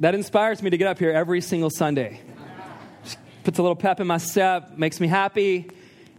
That inspires me to get up here every single Sunday. Puts a little pep in my step, makes me happy.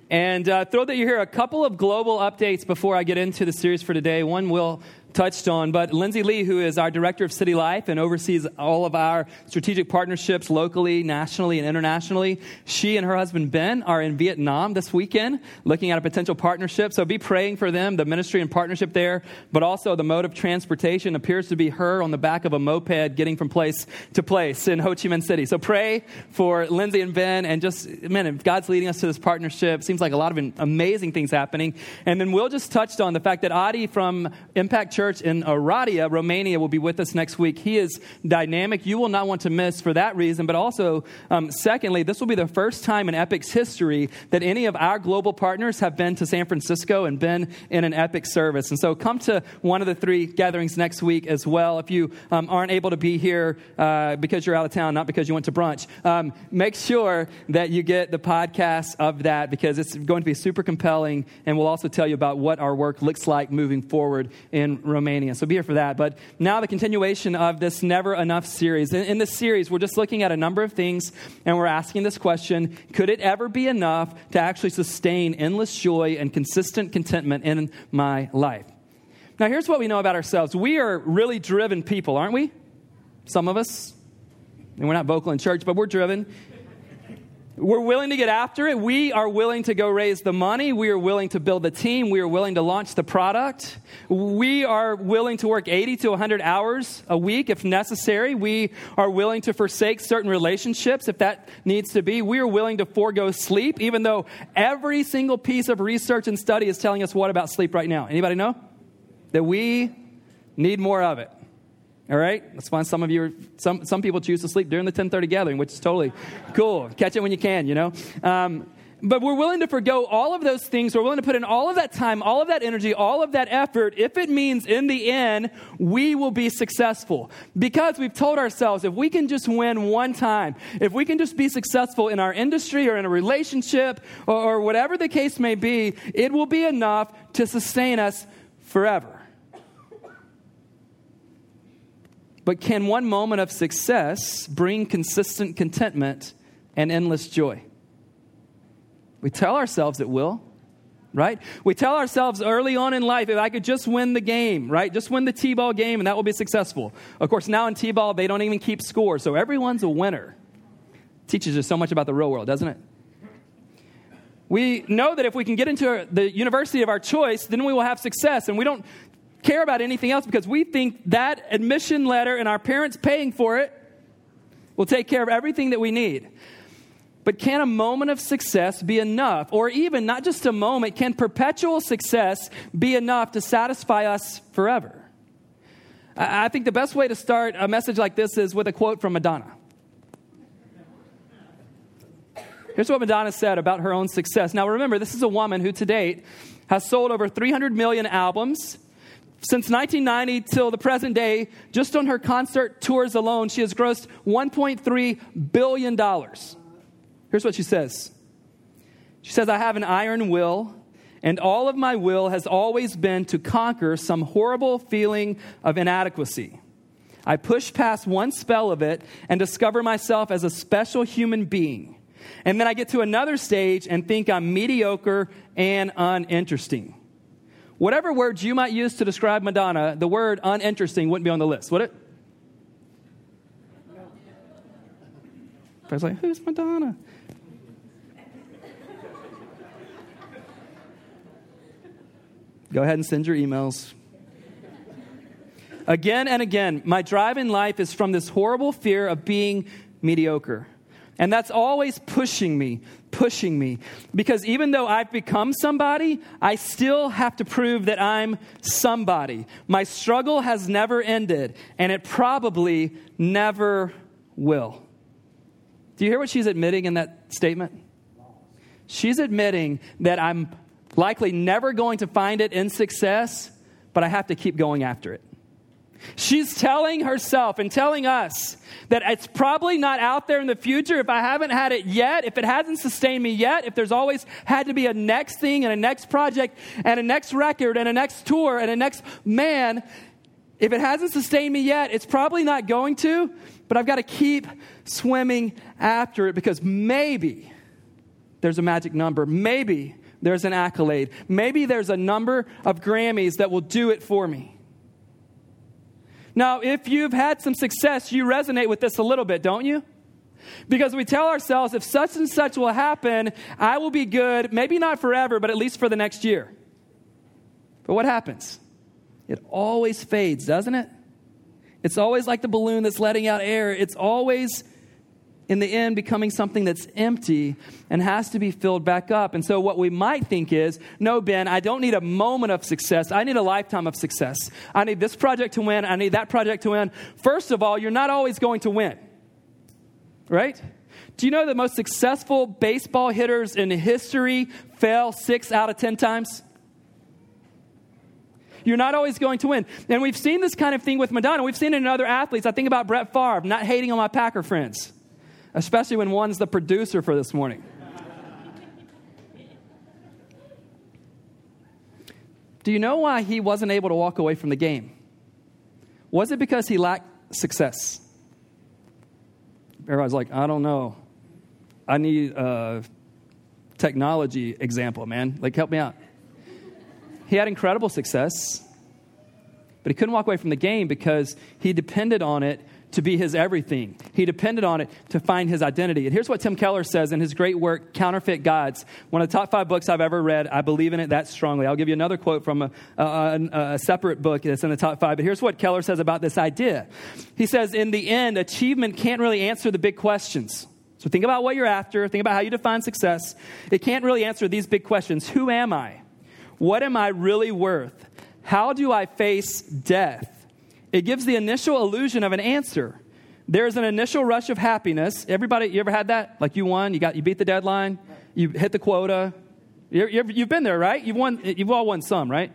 And uh, throw that you hear a couple of global updates before I get into the series for today. One will touched on. But Lindsay Lee, who is our director of City Life and oversees all of our strategic partnerships locally, nationally, and internationally, she and her husband Ben are in Vietnam this weekend looking at a potential partnership. So be praying for them, the ministry and partnership there, but also the mode of transportation appears to be her on the back of a moped getting from place to place in Ho Chi Minh City. So pray for Lindsay and Ben and just, man, if God's leading us to this partnership, seems like a lot of amazing things happening. And then Will just touched on the fact that Adi from Impact Church church in Oradea, Romania, will be with us next week. He is dynamic. You will not want to miss for that reason. But also, um, secondly, this will be the first time in Epic's history that any of our global partners have been to San Francisco and been in an Epic service. And so come to one of the three gatherings next week as well. If you um, aren't able to be here uh, because you're out of town, not because you went to brunch, um, make sure that you get the podcast of that because it's going to be super compelling. And we'll also tell you about what our work looks like moving forward in Romania. So be here for that. But now the continuation of this Never Enough series. In, in, this series, we're just looking at a number of things and we're asking this question Could it ever be enough to actually sustain endless joy and consistent contentment in my life? Now, here's what we know about ourselves we are really driven people, aren't we? Some of us. And we're not vocal in church, but we're driven. We're willing to get after it. We are willing to go raise the money. We are willing to build the team. We are willing to launch the product. We are willing to work 80 to 100 hours a week if necessary. We are willing to forsake certain relationships if that needs to be. We are willing to forego sleep, even though every single piece of research and study is telling us what about sleep right now? Anybody know? That we need more of it. All right? That's fine. Some of you, are, some, some people choose to sleep during the 1030 gathering, which is totally cool. Catch it when you can, you know? Um, but we're willing to forego all of those things. We're willing to put in all of that time, all of that energy, all of that effort if it means in the end we will be successful. Because we've told ourselves if we can just win one time, if we can just be successful in our industry or in a relationship or, or whatever the case may be, it will be enough to sustain us forever. But can one moment of success bring consistent contentment and endless joy? We tell ourselves it will, right? We tell ourselves early on in life, if I could just win the game, right? Just win the T ball game and that will be successful. Of course, now in T ball, they don't even keep score, so everyone's a winner. Teaches us so much about the real world, doesn't it? We know that if we can get into the university of our choice, then we will have success. And we don't care about anything else because we think that admission letter and our parents paying for it will take care of everything that we need. But can a moment of success be enough? Or even not just a moment, can perpetual success be enough to satisfy us forever? I think the best way to start a message like this is with a quote from Madonna. Here's what Madonna said about her own success. Now, remember, this is a woman who to date has sold over 300 million albums, since 1990 till the present day, just on her concert tours alone, she has grossed $1.3 billion. Here's what she says She says, I have an iron will, and all of my will has always been to conquer some horrible feeling of inadequacy. I push past one spell of it and discover myself as a special human being. And then I get to another stage and think I'm mediocre and uninteresting. Whatever words you might use to describe Madonna, the word uninteresting wouldn't be on the list, would it? I was like, who's Madonna? Go ahead and send your emails. Again and again, my drive in life is from this horrible fear of being mediocre. And that's always pushing me, pushing me. Because even though I've become somebody, I still have to prove that I'm somebody. My struggle has never ended, and it probably never will. Do you hear what she's admitting in that statement? She's admitting that I'm likely never going to find it in success, but I have to keep going after it. She's telling herself and telling us that it's probably not out there in the future if I haven't had it yet, if it hasn't sustained me yet, if there's always had to be a next thing and a next project and a next record and a next tour and a next man. If it hasn't sustained me yet, it's probably not going to, but I've got to keep swimming after it because maybe there's a magic number. Maybe there's an accolade. Maybe there's a number of Grammys that will do it for me. Now, if you've had some success, you resonate with this a little bit, don't you? Because we tell ourselves if such and such will happen, I will be good, maybe not forever, but at least for the next year. But what happens? It always fades, doesn't it? It's always like the balloon that's letting out air. It's always, in the end, becoming something that's empty and has to be filled back up. And so, what we might think is no, Ben, I don't need a moment of success. I need a lifetime of success. I need this project to win. I need that project to win. First of all, you're not always going to win, right? Do you know the most successful baseball hitters in history fail six out of 10 times? You're not always going to win. And we've seen this kind of thing with Madonna. We've seen it in other athletes. I think about Brett Favre, not hating on my Packer friends, especially when one's the producer for this morning. Do you know why he wasn't able to walk away from the game? Was it because he lacked success? Everybody's like, I don't know. I need a technology example, man. Like, help me out. He had incredible success, but he couldn't walk away from the game because he depended on it to be his everything. He depended on it to find his identity. And here's what Tim Keller says in his great work, Counterfeit Gods. One of the top five books I've ever read. I believe in it that strongly. I'll give you another quote from a, a, a, separate book that's in the top five. But here's what Keller says about this idea. He says, in the end, achievement can't really answer the big questions. So think about what you're after. Think about how you define success. It can't really answer these big questions. Who am I? What am I really worth? How do I face death? It gives the initial illusion of an answer. There's an initial rush of happiness. Everybody, you ever had that? Like you won, you got, you beat the deadline, you hit the quota. You have been there, right? You've won. You've all won some, right?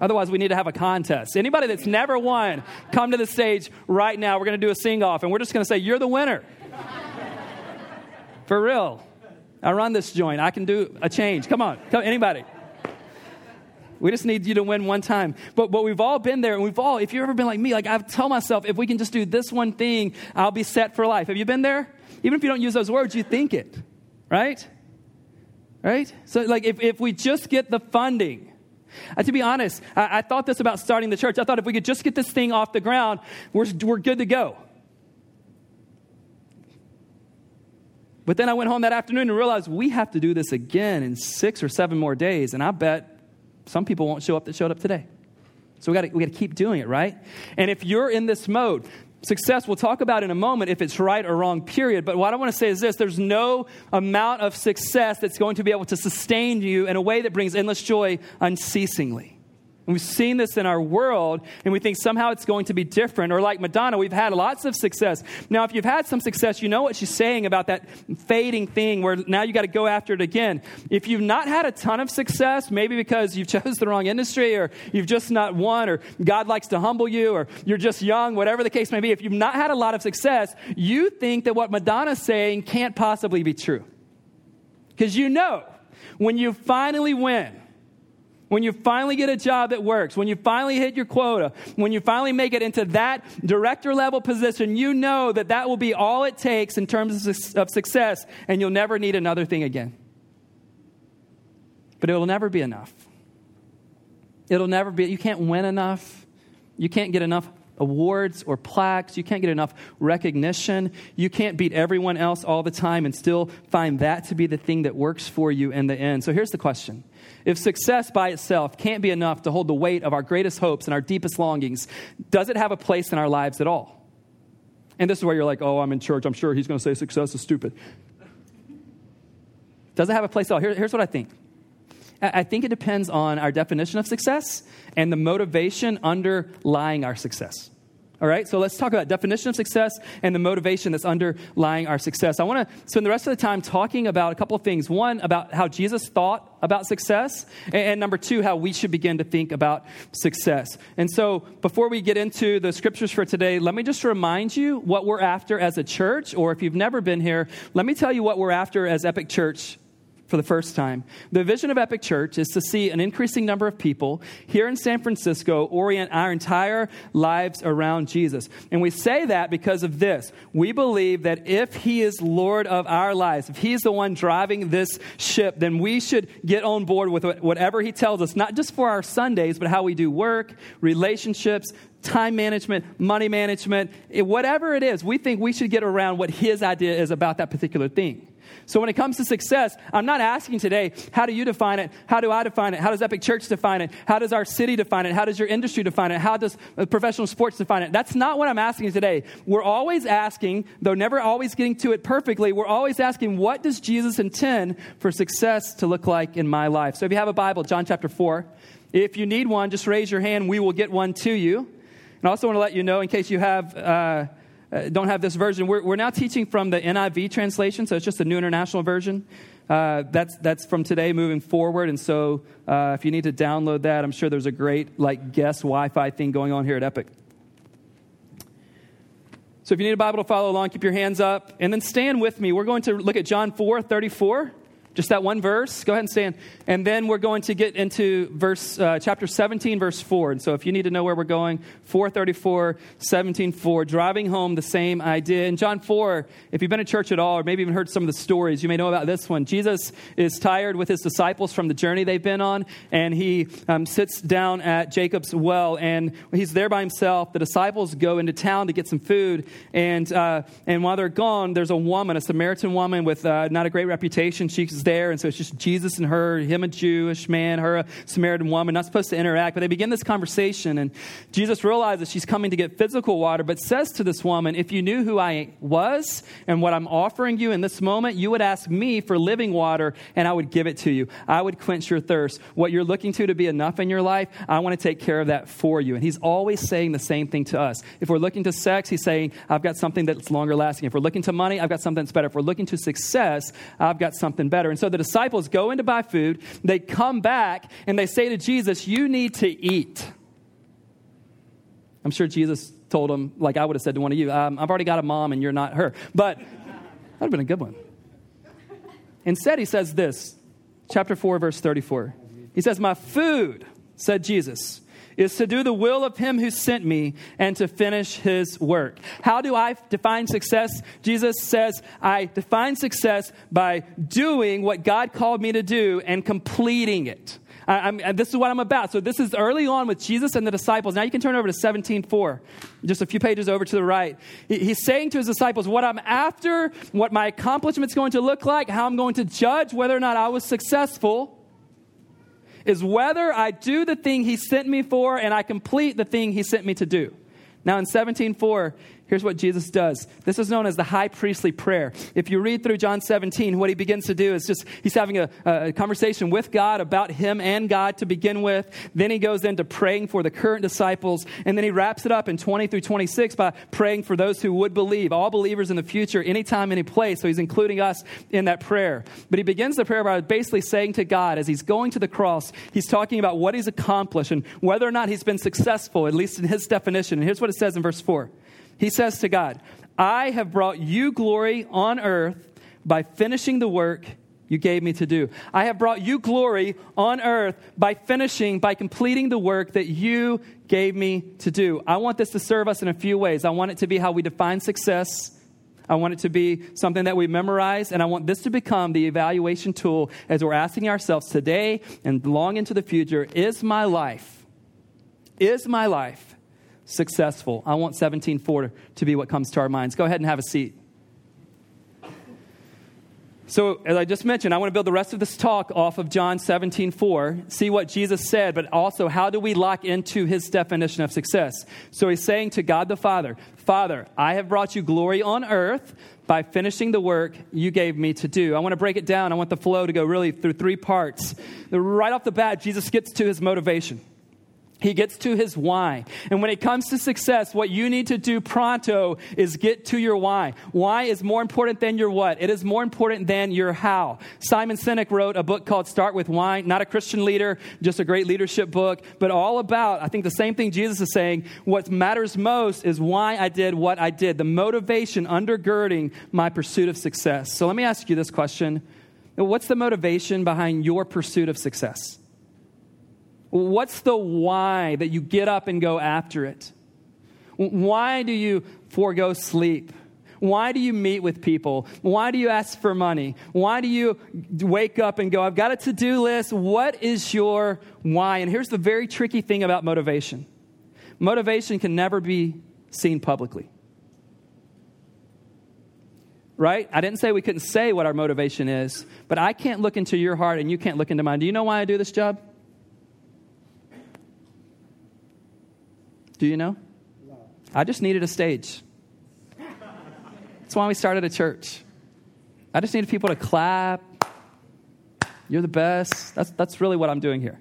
Otherwise, we need to have a contest. Anybody that's never won, come to the stage right now. We're going to do a sing off, and we're just going to say, You're the winner. For real. I run this joint. I can do a change. Come on. Come, anybody. We just need you to win one time. But, but we've all been there, and we've all, if you've ever been like me, like I tell myself, if we can just do this one thing, I'll be set for life. Have you been there? Even if you don't use those words, you think it, right? Right? So, like, if, if we just get the funding, uh, to be honest, I, I, thought this about starting the church. I thought if we could just get this thing off the ground, we're, we're good to go. But then I went home that afternoon and realized we have to do this again in six or seven more days. And I bet some people won't show up that showed up today. So we got we to keep doing it, right? And if you're in this mode, success we'll talk about in a moment if it's right or wrong period but what i want to say is this there's no amount of success that's going to be able to sustain you in a way that brings endless joy unceasingly we've seen this in our world, and we think somehow it's going to be different. Or like Madonna, we've had lots of success. Now, if you've had some success, you know what she's saying about that fading thing where now you got to go after it again. If you've not had a ton of success, maybe because you've chose the wrong industry, or you've just not won, or God likes to humble you, or you're just young, whatever the case may be, if you've not had a lot of success, you think that what Madonna's saying can't possibly be true. Because you know, when you finally win, when you finally get a job that works, when you finally hit your quota, when you finally make it into that director level position, you know that that will be all it takes in terms of success, and you'll never need another thing again. But it'll never be enough. It'll never be, you can't win enough. You can't get enough awards or plaques. You can't get enough recognition. You can't beat everyone else all the time and still find that to be the thing that works for you in the end. So here's the question if success by itself can't be enough to hold the weight of our greatest hopes and our deepest longings, does it have a place in our lives at all? And this is where you're like, oh, I'm in church. I'm sure he's going to say success is stupid. Does it have a place at all? Here, here's what I think. I think it depends on our definition of success and the motivation underlying our success. All right, so let's talk about definition of success and the motivation that's underlying our success. I want to spend the rest of the time talking about a couple of things. One, about how Jesus thought about success, and, number two, how we should begin to think about success. And so, before we get into the scriptures for today, let me just remind you what we're after as a church, or if you've never been here, let me tell you what we're after as Epic Church for the first time. The vision of Epic Church is to see an increasing number of people here in San Francisco orient our entire lives around Jesus. And we say that because of this. We believe that if He is Lord of our lives, if He's the one driving this ship, then we should get on board with whatever He tells us, not just for our Sundays, but how we do work, relationships, time management, money management, whatever it is, we think we should get around what his idea is about that particular thing. So when it comes to success, I'm not asking today, how do you define it? How do I define it? How does Epic Church define it? How does our city define it? How does your industry define it? How does uh, professional sports define it? That's not what I'm asking today. We're always asking, though never always getting to it perfectly, we're always asking, what does Jesus intend for success to look like in my life? So if you have a Bible, John chapter 4, if you need one, just raise your hand. We will get one to you. And I also want to let you know, in case you have, uh, uh, don't have this version, we're, we're now teaching from the NIV translation, so it's just a new international version. Uh, that's, that's from today moving forward. And so uh, if you need to download that, I'm sure there's a great like guest Wi-Fi thing going on here at Epic. So if you need a Bible to follow along, keep your hands up. And then stand with me. We're going to look at John 4 34. Just that one verse. Go ahead and stand. And then we're going to get into verse uh, chapter 17, verse 4. And so if you need to know where we're going, 434, 17, 4, driving home the same idea. In John 4, if you've been to church at all, or maybe even heard some of the stories, you may know about this one. Jesus is tired with his disciples from the journey they've been on, and he um, sits down at Jacob's well, and he's there by himself. The disciples go into town to get some food, and, uh, and while they're gone, there's a woman, a Samaritan woman with uh, not a great reputation. She's there. And so it's just Jesus and her, him a Jewish man, her a Samaritan woman, not supposed to interact. But they begin this conversation. And Jesus realizes she's coming to get physical water, but says to this woman, If you knew who I was and what I'm offering you in this moment, you would ask me for living water and I would give it to you. I would quench your thirst. What you're looking to to be enough in your life, I want to take care of that for you. And he's always saying the same thing to us. If we're looking to sex, he's saying, I've got something that's longer lasting. If we're looking to money, I've got something that's better. If we're looking to success, I've got something better. And so the disciples go in to buy food. They come back and they say to Jesus, You need to eat. I'm sure Jesus told them, like I would have said to one of you, um, I've already got a mom and you're not her. But that would have been a good one. Instead, he says this, chapter 4, verse 34. He says, My food, said Jesus, is to do the will of him who sent me and to finish his work. How do I define success? Jesus says, I define success by doing what God called me to do and completing it. I, this is what I'm about. So this is early on with Jesus and the disciples. Now you can turn over to 17:4, just a few pages over to the right. he's saying to his disciples, "What I'm after, what my accomplishment's going to look like, how I'm going to judge whether or not I was successful." Is whether I do the thing he sent me for and I complete the thing he sent me to do. Now in 17:4, Here's what Jesus does. This is known as the high priestly prayer. If you read through John 17, what he begins to do is just, he's having a, a conversation with God about him and God to begin with. Then he goes into praying for the current disciples. And then he wraps it up in 20 through 26 by praying for those who would believe, all believers in the future, anytime, any place. So he's including us in that prayer. But he begins the prayer by basically saying to God, as he's going to the cross, he's talking about what he's accomplished and whether or not he's been successful, at least in his definition. And here's what it says in verse 4. He says to God, I have brought you glory on earth by finishing the work you gave me to do. I have brought you glory on earth by finishing, by completing the work that you gave me to do. I want this to serve us in a few ways. I want it to be how we define success. I want it to be something that we memorize, and I want this to become the evaluation tool as we're asking ourselves today and long into the future is my life, is my life successful. I want 17.4 to be what comes to our minds. Go ahead and have a seat. So, as I just mentioned, I want to build the rest of this talk off of John 17, 4, see what Jesus said, but also how do we lock into his definition of success? So, he's saying to God the Father, Father, I have brought you glory on earth by finishing the work you gave me to do. I want to break it down. I want the flow to go really through three parts. Right off the bat, Jesus gets to his motivation. He gets to his why. And when it comes to success, what you need to do pronto is get to your why. Why is more important than your what. It is more important than your how. Simon Sinek wrote a book called Start with Why, not a Christian leader, just a great leadership book, but all about, I think the same thing Jesus is saying, what matters most is why I did what I did, the motivation undergirding my pursuit of success. So let me ask you this question. What's the motivation behind your pursuit of success? What's the why that you get up and go after it? Why do you forego sleep? Why do you meet with people? Why do you ask for money? Why do you wake up and go, I've got a to do list? What is your why? And here's the very tricky thing about motivation motivation can never be seen publicly. Right? I didn't say we couldn't say what our motivation is, but I can't look into your heart and you can't look into mine. Do you know why I do this job? Do you know? I just needed a stage. That's why we started a church. I just needed people to clap. You're the best. That's, that's really what I'm doing here.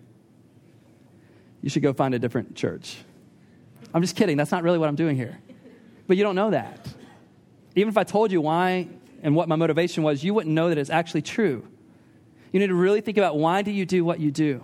You should go find a different church. I'm just kidding. That's not really what I'm doing here. But you don't know that. Even if I told you why and what my motivation was, you wouldn't know that it's actually true. You need to really think about why do you do what you do?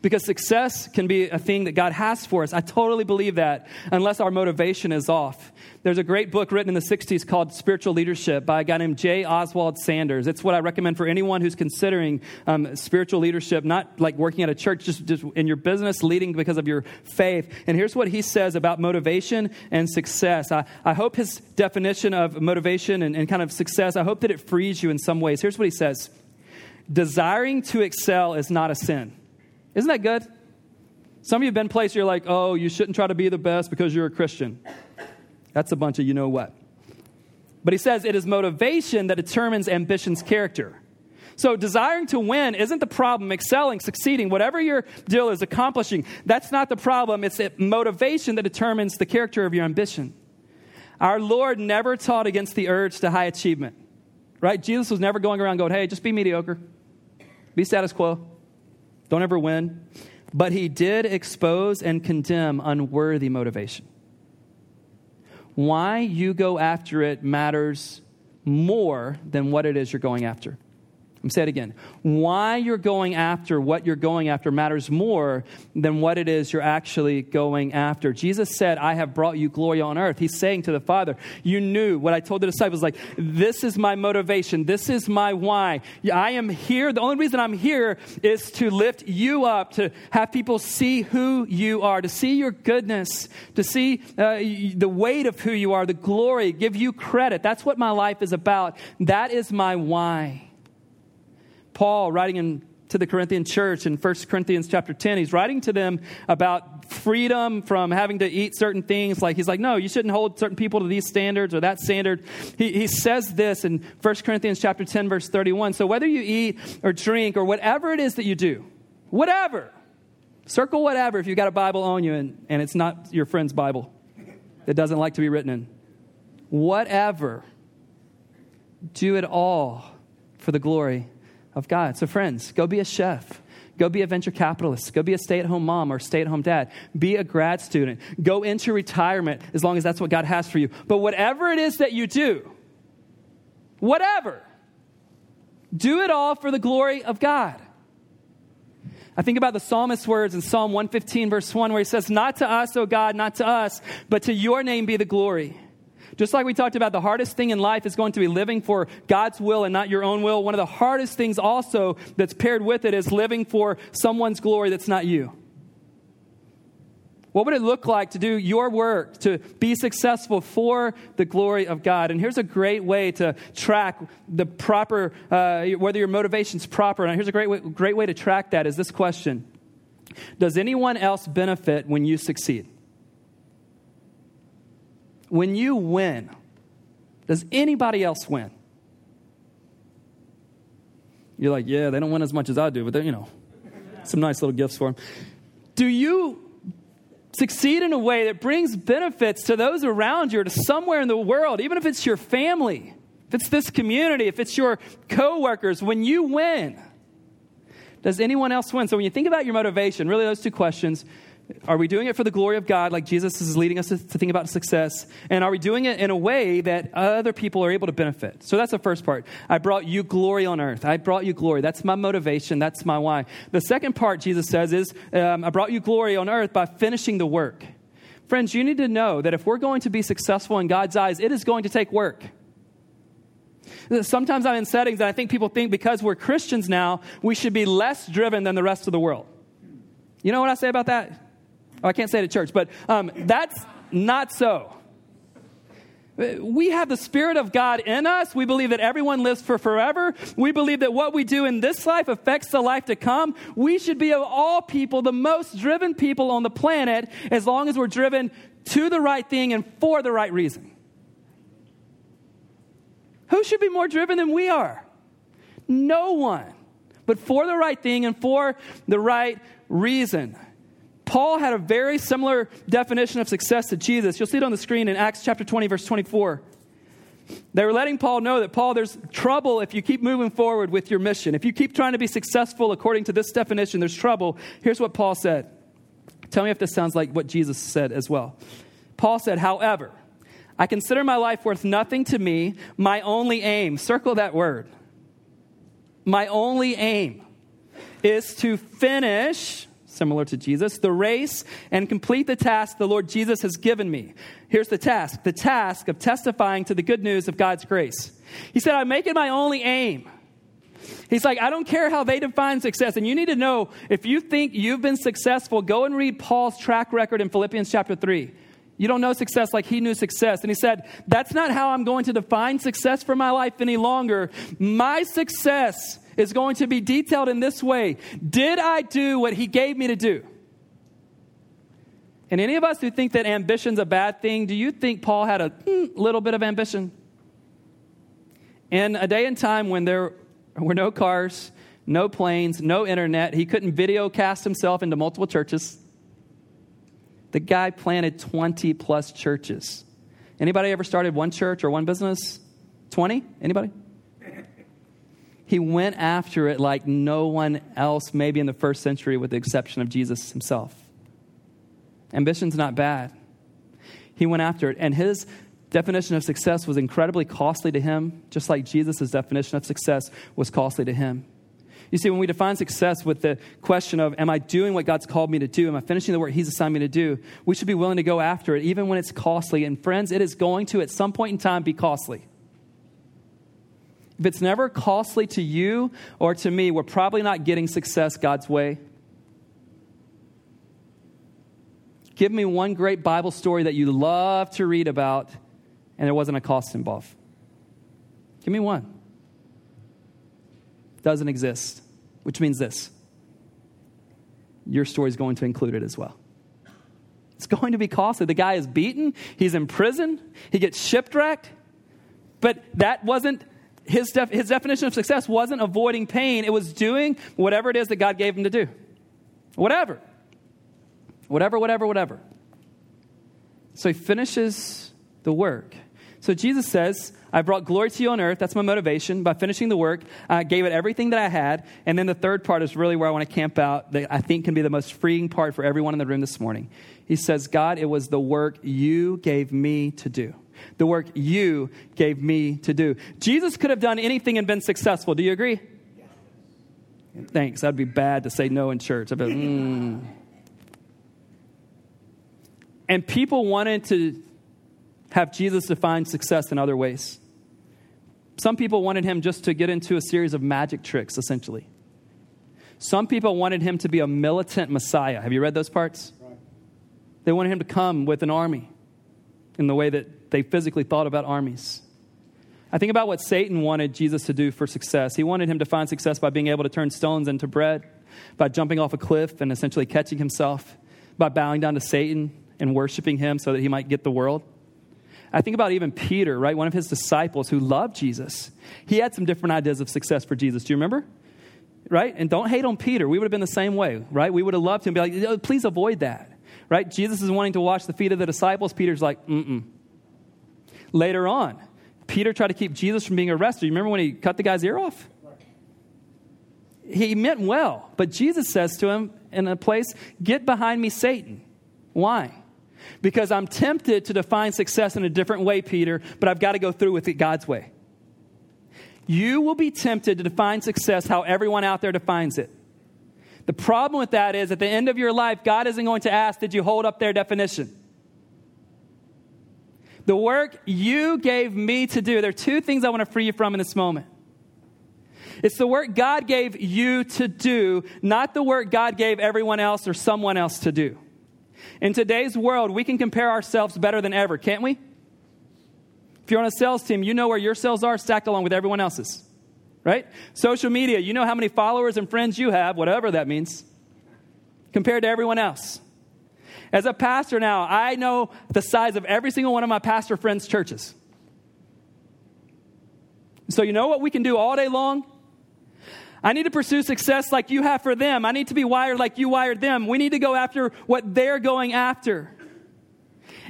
Because success can be a thing that God has for us. I totally believe that, unless our motivation is off. There's a great book written in the 60s called Spiritual Leadership by a guy named J. Oswald Sanders. It's what I recommend for anyone who's considering um, spiritual leadership, not like working at a church, just, just in your business, leading because of your faith. And here's what he says about motivation and success. I, I hope his definition of motivation and, and kind of success, I hope that it frees you in some ways. Here's what he says Desiring to excel is not a sin. Isn't that good? Some of you have been places you're like, oh, you shouldn't try to be the best because you're a Christian. That's a bunch of you know what. But he says it is motivation that determines ambition's character. So, desiring to win isn't the problem. Excelling, succeeding, whatever your deal is, accomplishing, that's not the problem. It's motivation that determines the character of your ambition. Our Lord never taught against the urge to high achievement, right? Jesus was never going around going, hey, just be mediocre, be status quo. Don't ever win. But he did expose and condemn unworthy motivation. Why you go after it matters more than what it is you're going after. I'm say it again. Why you're going after what you're going after matters more than what it is you're actually going after. Jesus said, I have brought you glory on earth. He's saying to the Father, You knew what I told the disciples, like, this is my motivation. This is my why. I am here. The only reason I'm here is to lift you up, to have people see who you are, to see your goodness, to see uh, the weight of who you are, the glory, give you credit. That's what my life is about. That is my why. Paul writing in, to the Corinthian church in 1 Corinthians chapter 10, he's writing to them about freedom from having to eat certain things. Like he's like, no, you shouldn't hold certain people to these standards or that standard. He, he says this in 1 Corinthians chapter 10, verse 31. So whether you eat or drink or whatever it is that you do, whatever, circle whatever if you've got a Bible on you and, and it's not your friend's Bible that doesn't like to be written in. Whatever, do it all for the glory of God. So, friends, go be a chef. Go be a venture capitalist. Go be a stay at home mom or stay at home dad. Be a grad student. Go into retirement as long as that's what God has for you. But whatever it is that you do, whatever, do it all for the glory of God. I think about the psalmist's words in Psalm 115, verse 1, where he says, Not to us, O God, not to us, but to your name be the glory. Just like we talked about, the hardest thing in life is going to be living for God's will and not your own will. One of the hardest things also that's paired with it is living for someone's glory that's not you. What would it look like to do your work, to be successful for the glory of God? And here's a great way to track the proper, uh, whether your motivation's proper. And here's a great way, great way to track that is this question Does anyone else benefit when you succeed? When you win, does anybody else win? You're like, yeah, they don't win as much as I do, but they're, you know, some nice little gifts for them. Do you succeed in a way that brings benefits to those around you or to somewhere in the world, even if it's your family, if it's this community, if it's your coworkers, when you win? Does anyone else win? So when you think about your motivation, really those two questions, are we doing it for the glory of God, like Jesus is leading us to, think about success? And are we doing it in a way that other people are able to benefit? So that's the first part. I brought you glory on earth. I brought you glory. That's my motivation. That's my why. The second part, Jesus says, is um, I brought you glory on earth by finishing the work. Friends, you need to know that if we're going to be successful in God's eyes, it is going to take work. Sometimes I'm in settings and I think people think because we're Christians now, we should be less driven than the rest of the world. You know what I say about that? Oh, I can't say it at church, but um, that's not so. We have the Spirit of God in us. We believe that everyone lives for forever. We believe that what we do in this life affects the life to come. We should be, of all people, the most driven people on the planet as long as we're driven to the right thing and for the right reason. Who should be more driven than we are? No one. But for the right thing and for the right reason. Paul had a very similar definition of success to Jesus. You'll see it on the screen in Acts chapter 20, verse 24. They were letting Paul know that, Paul, there's trouble if you keep moving forward with your mission. If you keep trying to be successful according to this definition, there's trouble. Here's what Paul said. Tell me if this sounds like what Jesus said as well. Paul said, however, I consider my life worth nothing to me, my only aim, circle that word. My only aim is to finish similar to Jesus, the race and complete the task the Lord Jesus has given me. Here's the task the task of testifying to the good news of God's grace. He said, I make it my only aim. He's like, I don't care how they define success. And you need to know if you think you've been successful, go and read Paul's track record in Philippians chapter 3. You don't know success like he knew success. And he said, That's not how I'm going to define success for my life any longer. My success is going to be detailed in this way Did I do what he gave me to do? And any of us who think that ambition's a bad thing, do you think Paul had a mm, little bit of ambition? In a day and time when there were no cars, no planes, no internet, he couldn't video cast himself into multiple churches. The guy planted 20 plus churches. Anybody ever started one church or one business? 20? Anybody? He went after it like no one else, maybe in the first century, with the exception of Jesus himself. Ambition's not bad. He went after it, and his definition of success was incredibly costly to him, just like Jesus' definition of success was costly to him. You see, when we define success with the question of, Am I doing what God's called me to do? Am I finishing the work He's assigned me to do? We should be willing to go after it, even when it's costly. And friends, it is going to, at some point in time, be costly. If it's never costly to you or to me, we're probably not getting success God's way. Give me one great Bible story that you love to read about and there wasn't a cost involved. Give me one. Doesn't exist, which means this your story is going to include it as well. It's going to be costly. The guy is beaten, he's in prison, he gets shipwrecked, but that wasn't his, def- his definition of success wasn't avoiding pain, it was doing whatever it is that God gave him to do. Whatever. Whatever, whatever, whatever. So he finishes the work. So Jesus says, I brought glory to you on earth. That's my motivation. By finishing the work, I gave it everything that I had. And then the third part is really where I want to camp out, that I think can be the most freeing part for everyone in the room this morning. He says, God, it was the work you gave me to do the work you gave me to do. Jesus could have done anything and been successful. Do you agree? Thanks. That'd be bad to say no in church. I'd be, mm. And people wanted to have Jesus define success in other ways. Some people wanted him just to get into a series of magic tricks, essentially. Some people wanted him to be a militant Messiah. Have you read those parts? They wanted him to come with an army in the way that they physically thought about armies. I think about what Satan wanted Jesus to do for success. He wanted him to find success by being able to turn stones into bread, by jumping off a cliff and essentially catching himself, by bowing down to Satan and worshiping him so that he might get the world. I think about even Peter, right? One of his disciples who loved Jesus. He had some different ideas of success for Jesus. Do you remember? Right? And don't hate on Peter. We would have been the same way, right? We would have loved him. Be like, please avoid that, right? Jesus is wanting to wash the feet of the disciples. Peter's like, mm mm later on. Peter tried to keep Jesus from being arrested. You remember when he cut the guy's ear off? He meant well, but Jesus says to him in a place, Get behind me, Satan. Why? Because I'm tempted to define success in a different way, Peter, but I've got to go through with it God's way. You will be tempted to define success how everyone out there defines it. The problem with that is at the end of your life, God isn't going to ask, Did you hold up their definition? The work you gave me to do. There are two things I want to free you from in this moment. It's the work God gave you to do, not the work God gave everyone else or someone else to do. In today's world, we can compare ourselves better than ever, can't we? If you're on a sales team, you know where your sales are stacked along with everyone else's, right? Social media, you know how many followers and friends you have, whatever that means, compared to everyone else. As a pastor now, I know the size of every single one of my pastor friends' churches. So, you know what we can do all day long? I need to pursue success like you have for them. I need to be wired like you wired them. We need to go after what they're going after.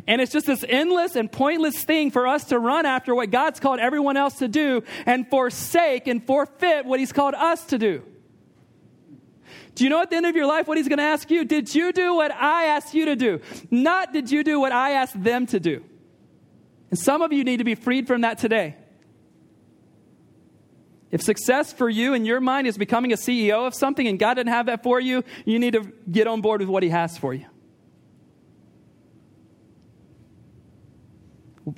And it's just this endless and pointless thing for us to run after what God's called everyone else to do and forsake and forfeit what He's called us to do. Do you know at the end of your life what He's going to ask you? Did you do what I asked you to do? Not did you do what I asked them to do. And some of you need to be freed from that today. If success for you in your mind is becoming a CEO of something and God didn't have that for you, you need to get on board with what He has for you.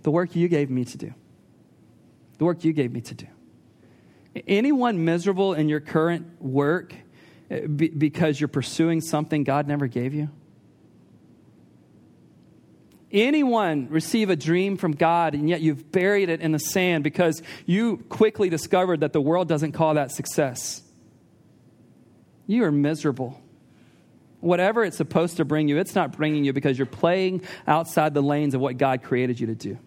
The work you gave me to do. The work you gave me to do. Anyone miserable in your current work because you're pursuing something God never gave you? anyone receive a dream from God and yet you've buried it in the sand because you quickly discovered that the world doesn't call that success? You are miserable. Whatever it's supposed to bring you, it's not bringing you because you're playing outside the lanes of what God created you to do.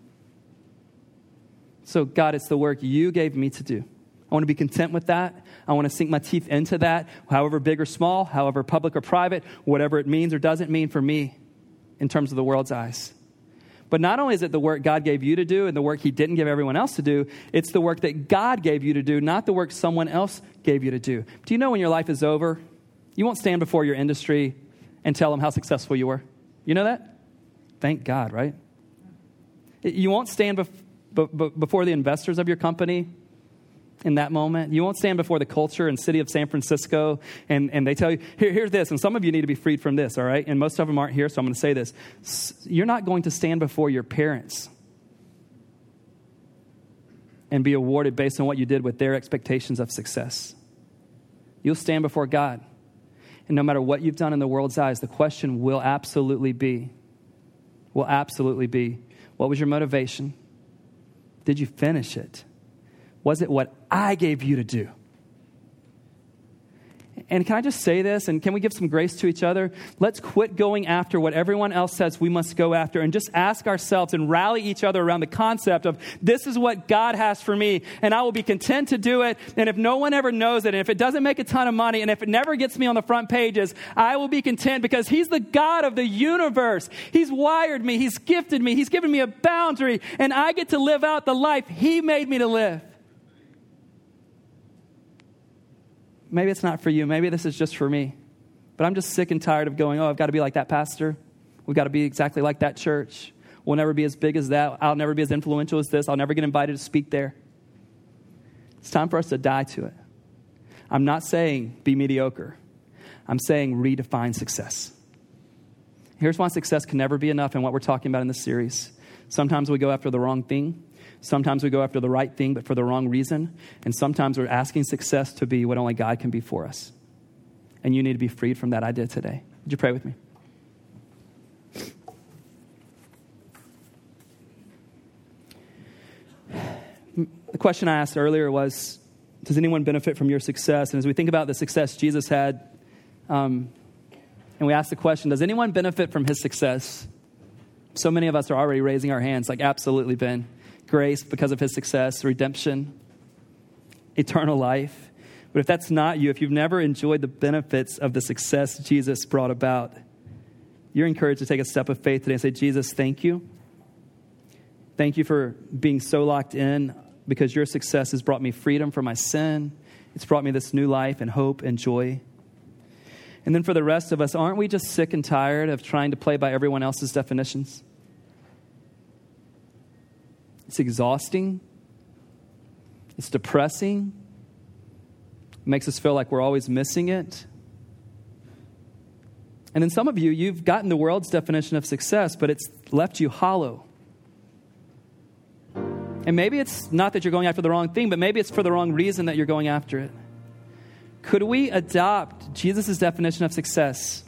So, God, it's the work you gave me to do. I want to be content with that. I want to sink my teeth into that, however big or small, however public or private, whatever it means or doesn't mean for me in terms of the world's eyes. But not only is it the work God gave you to do and the work He didn't give everyone else to do, it's the work that God gave you to do, not the work someone else gave you to do. Do you know when your life is over, you won't stand before your industry and tell them how successful you were? You know that? Thank God, right? You won't stand bef- before the investors of your company in that moment. You won't stand before the culture and city of San Francisco and, and they tell you, Here, here's this. And some of you need to be freed from this, all right? And most of them aren't here, so I'm going to say this. You're not going to stand before your parents and be awarded based on what you did with their expectations of success. You'll stand before God. And no matter what you've done in the world's eyes, the question will absolutely be, will absolutely be, what was your motivation? Did you finish it? Was it what I gave you to do? And can I just say this? And can we give some grace to each other? Let's quit going after what everyone else says we must go after and just ask ourselves and rally each other around the concept of this is what God has for me, and I will be content to do it. And if no one ever knows it, and if it doesn't make a ton of money, and if it never gets me on the front pages, I will be content because He's the God of the universe. He's wired me, He's gifted me, He's given me a boundary, and I get to live out the life He made me to live. Maybe it's not for you. Maybe this is just for me. But I'm just sick and tired of going, oh, I've got to be like that pastor. We've got to be exactly like that church. We'll never be as big as that. I'll never be as influential as this. I'll never get invited to speak there. It's time for us to die to it. I'm not saying be mediocre, I'm saying redefine success. Here's why success can never be enough in what we're talking about in this series. Sometimes we go after the wrong thing. Sometimes we go after the right thing, but for the wrong reason. And sometimes we're asking success to be what only God can be for us. And you need to be freed from that idea today. Would you pray with me? The question I asked earlier was Does anyone benefit from your success? And as we think about the success Jesus had, um, and we ask the question Does anyone benefit from his success? So many of us are already raising our hands, like, absolutely, Ben grace because of his success, redemption, eternal life. But if that's not you, if you've never enjoyed the benefits of the success Jesus brought about, you're encouraged to take a step of faith today and say, Jesus, thank you. Thank you for being so locked in because your success has brought me freedom from my sin. It's brought me this new life and hope and joy. And then for the rest of us, aren't we just sick and tired of trying to play by everyone else's definitions? It's exhausting. It's depressing. It makes us feel like we're always missing it. And then some of you, you've gotten the world's definition of success, but it's left you hollow. And maybe it's not that you're going after the wrong thing, but maybe it's for the wrong reason that you're going after it. Could we adopt Jesus' definition of success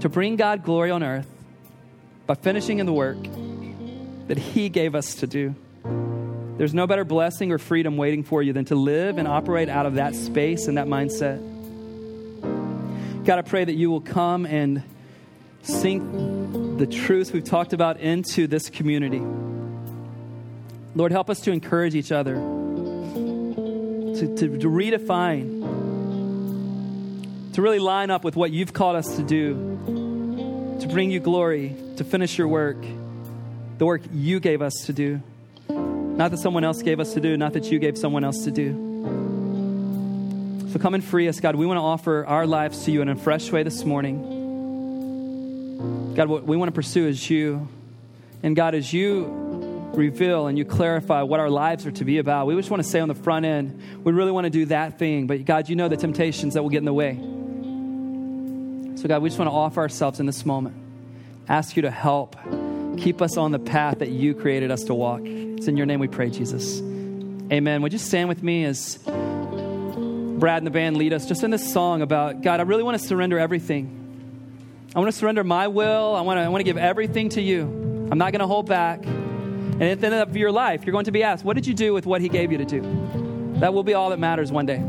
to bring God glory on earth by finishing in the work that He gave us to do? There's no better blessing or freedom waiting for you than to live and operate out of that space and that mindset. God, I pray that you will come and sink the truths we've talked about into this community. Lord, help us to encourage each other, to, to, to redefine, to really line up with what you've called us to do, to bring you glory, to finish your work, the work you gave us to do. Not that someone else gave us to do, not that you gave someone else to do. So come and free us, God. We want to offer our lives to you in a fresh way this morning. God, what we want to pursue is you. And God, as you reveal and you clarify what our lives are to be about. We just want to say on the front end, we really want to do that thing, but God, you know the temptations that will get in the way. So, God, we just want to offer ourselves in this moment, ask you to help keep us on the path that you created us to walk. It's in your name we pray, Jesus. Amen. Would you stand with me as Brad and the band lead us just in this song about God, I really want to surrender everything. I want to surrender my will. I want to, I want to give everything to you. I'm not going to hold back. And at the end of your life, you're going to be asked, What did you do with what He gave you to do? That will be all that matters one day.